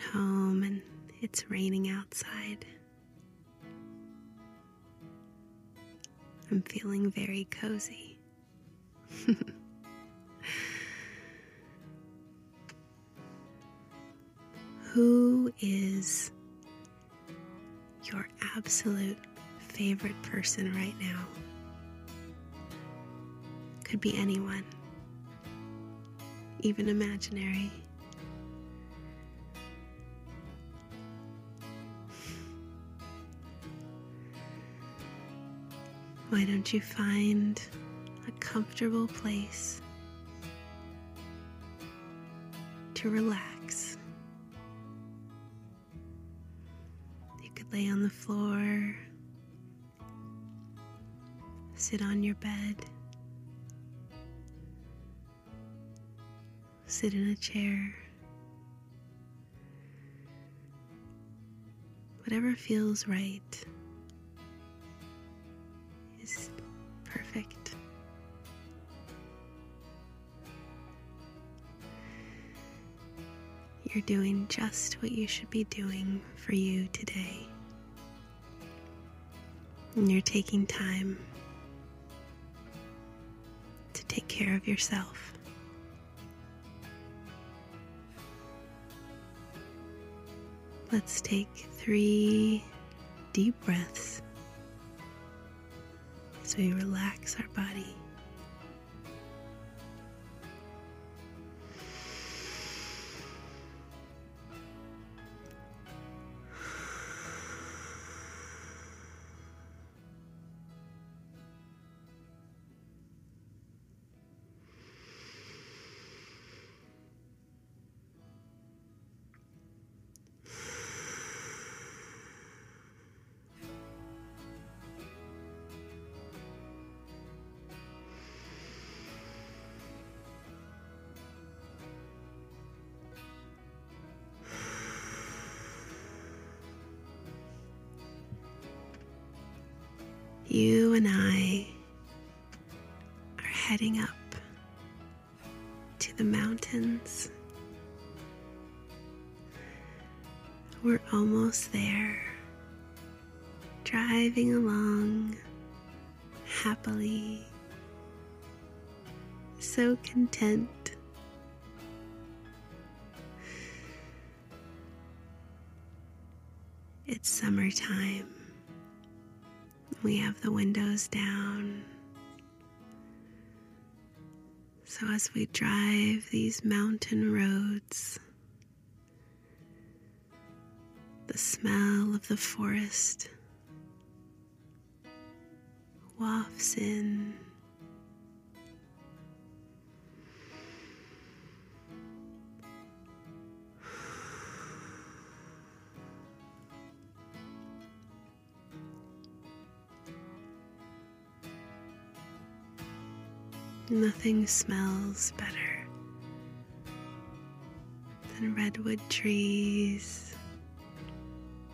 At home and it's raining outside. I'm feeling very cozy. Who is your absolute favorite person right now? Could be anyone, even imaginary. Why don't you find a comfortable place to relax? You could lay on the floor, sit on your bed, sit in a chair. Whatever feels right. Perfect. You're doing just what you should be doing for you today. And you're taking time to take care of yourself. Let's take three deep breaths as we relax our body. You and I are heading up to the mountains. We're almost there, driving along happily, so content. It's summertime. We have the windows down. So, as we drive these mountain roads, the smell of the forest wafts in. Nothing smells better than redwood trees,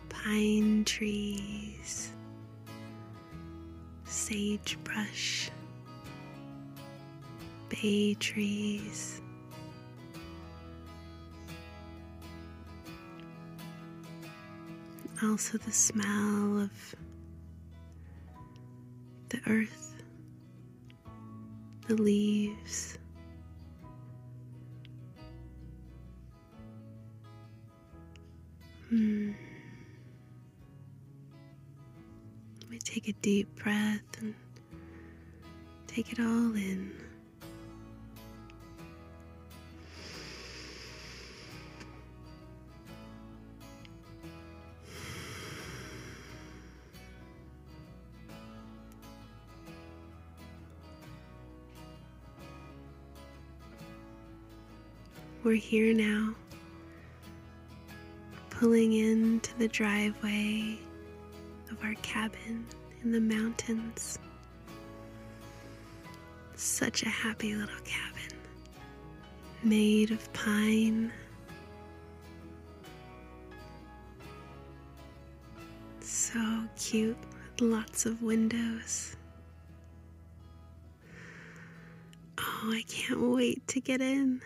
pine trees, sagebrush, bay trees. Also, the smell of the earth, the leaves. Hmm. We take a deep breath and take it all in. We're here now, pulling into the driveway of our cabin in the mountains. Such a happy little cabin, made of pine. So cute, with lots of windows. Oh, I can't wait to get in.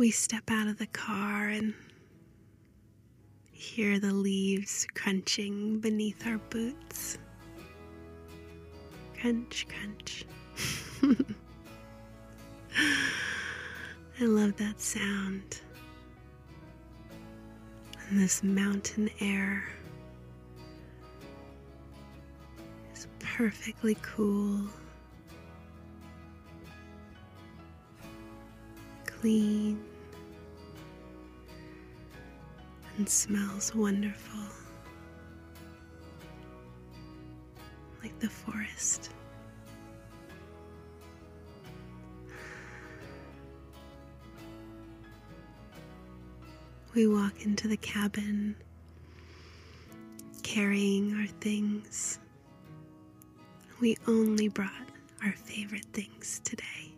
We step out of the car and hear the leaves crunching beneath our boots. Crunch, crunch. I love that sound. And this mountain air is perfectly cool. clean and smells wonderful, like the forest. We walk into the cabin carrying our things. We only brought our favorite things today.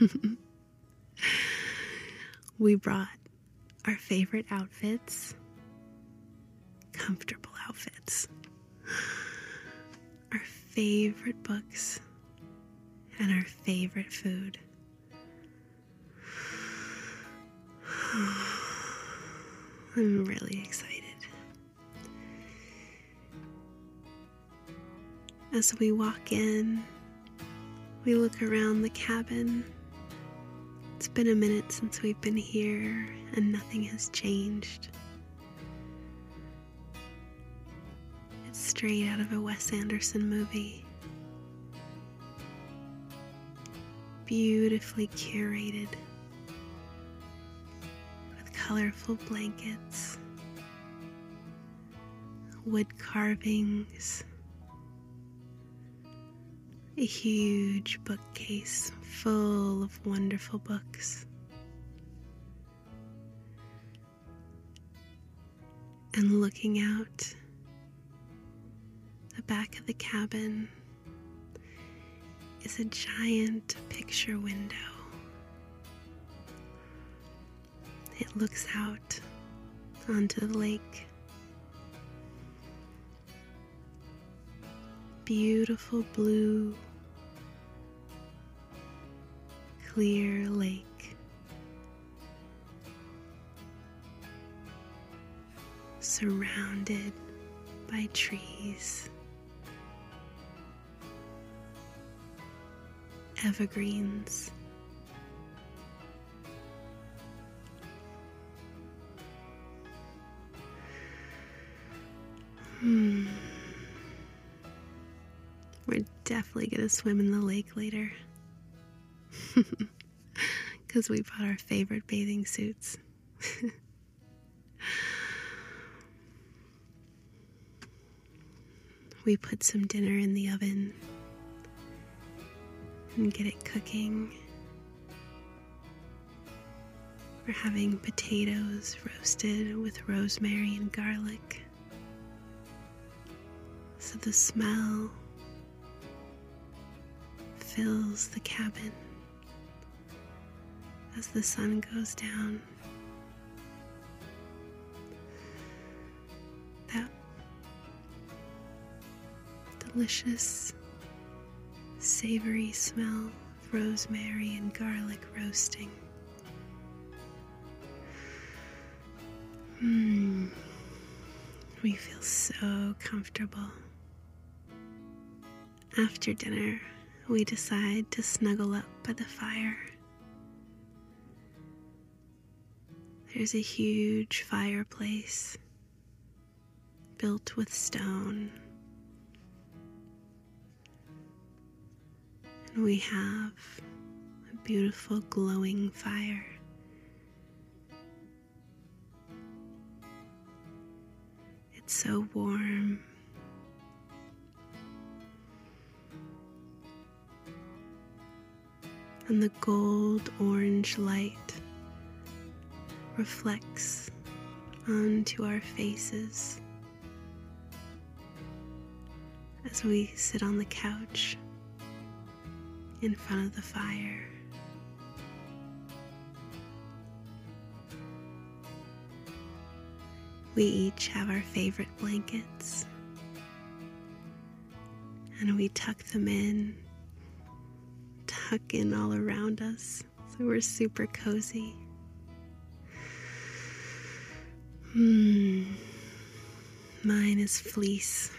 we brought our favorite outfits, comfortable outfits, our favorite books, and our favorite food. I'm really excited. As we walk in, we look around the cabin it's been a minute since we've been here and nothing has changed. It's straight out of a Wes Anderson movie. Beautifully curated with colorful blankets, wood carvings a huge bookcase full of wonderful books. And looking out the back of the cabin is a giant picture window. It looks out onto the lake. Beautiful blue clear lake. Surrounded by trees, evergreens. Hmm. Definitely to swim in the lake later because we bought our favorite bathing suits. we put some dinner in the oven and get it cooking. We're having potatoes roasted with rosemary and garlic. So the smell fills the cabin as the sun goes down. That delicious, savory smell of rosemary and garlic roasting. Hmm. We feel so comfortable. After dinner, we decide to snuggle up by the fire. There's a huge fireplace built with stone. And we have a beautiful glowing fire. It's so warm. And the gold orange light reflects onto our faces as we sit on the couch in front of the fire. We each have our favorite blankets and we tuck them in, tuck in all around us so we're super cozy. Hmm. Mine is fleece,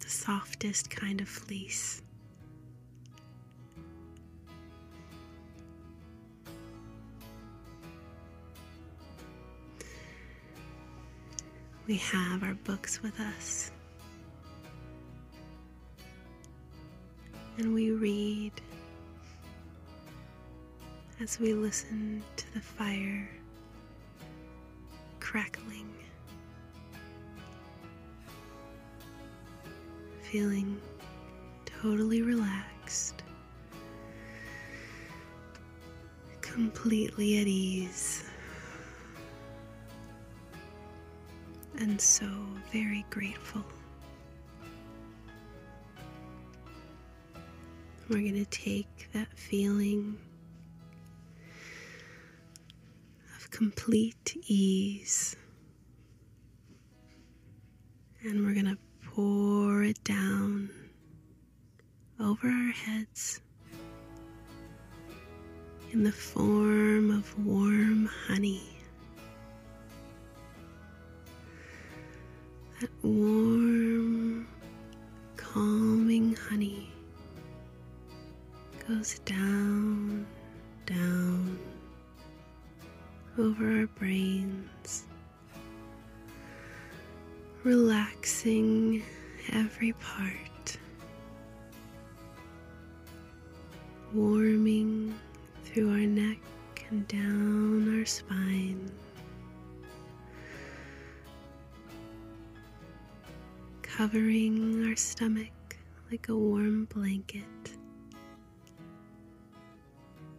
the softest kind of fleece. We have our books with us. And we read as we listen to the fire crackling, feeling totally relaxed, completely at ease. and so very grateful. We're going to take that feeling of complete ease. And we're going to pour it down over our heads in the form relaxing every part, warming through our neck and down our spine. covering our stomach like a warm blanket,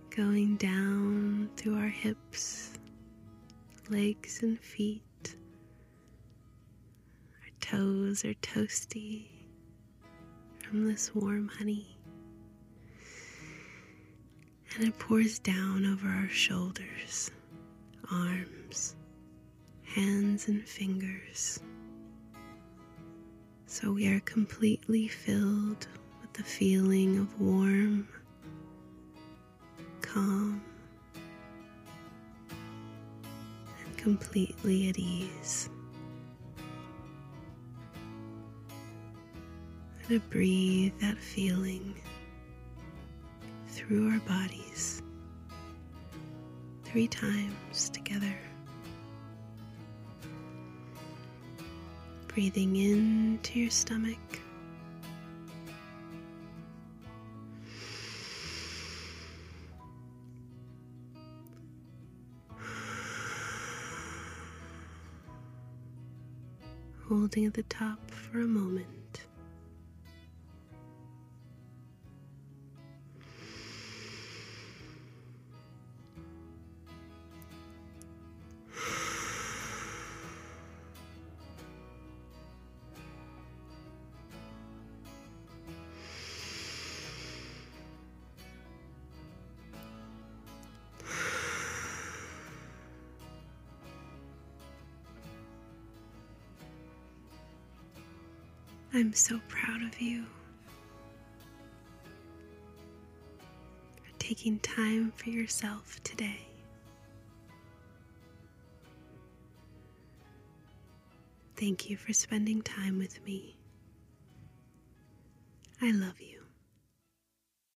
going down through our hips, legs, and feet. Toes are toasty from this warm honey. And it pours down over our shoulders, arms, hands, and fingers. So we are completely filled with the feeling of warm, calm, and completely at ease. And to breathe that feeling through our bodies three times together. breathing into your stomach. Holding at the top for a moment. I'm so proud of you for taking time for yourself today. Thank you for spending time with me. I love you.